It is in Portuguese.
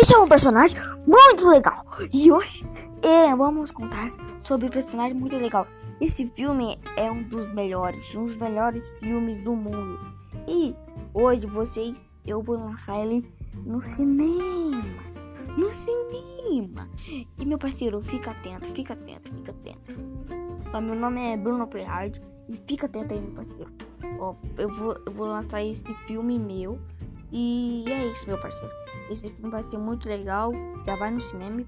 Esse é um personagem muito legal. E hoje é, vamos contar sobre um personagem muito legal. Esse filme é um dos melhores, um dos melhores filmes do mundo. E hoje vocês, eu vou lançar ele no cinema. No cinema. E meu parceiro, fica atento, fica atento, fica atento. Meu nome é Bruno Prehard e fica atento aí, meu parceiro. Ó, eu vou, eu vou lançar esse filme meu. E é isso, meu parceiro. Esse filme vai ser muito legal. Já vai no cinema.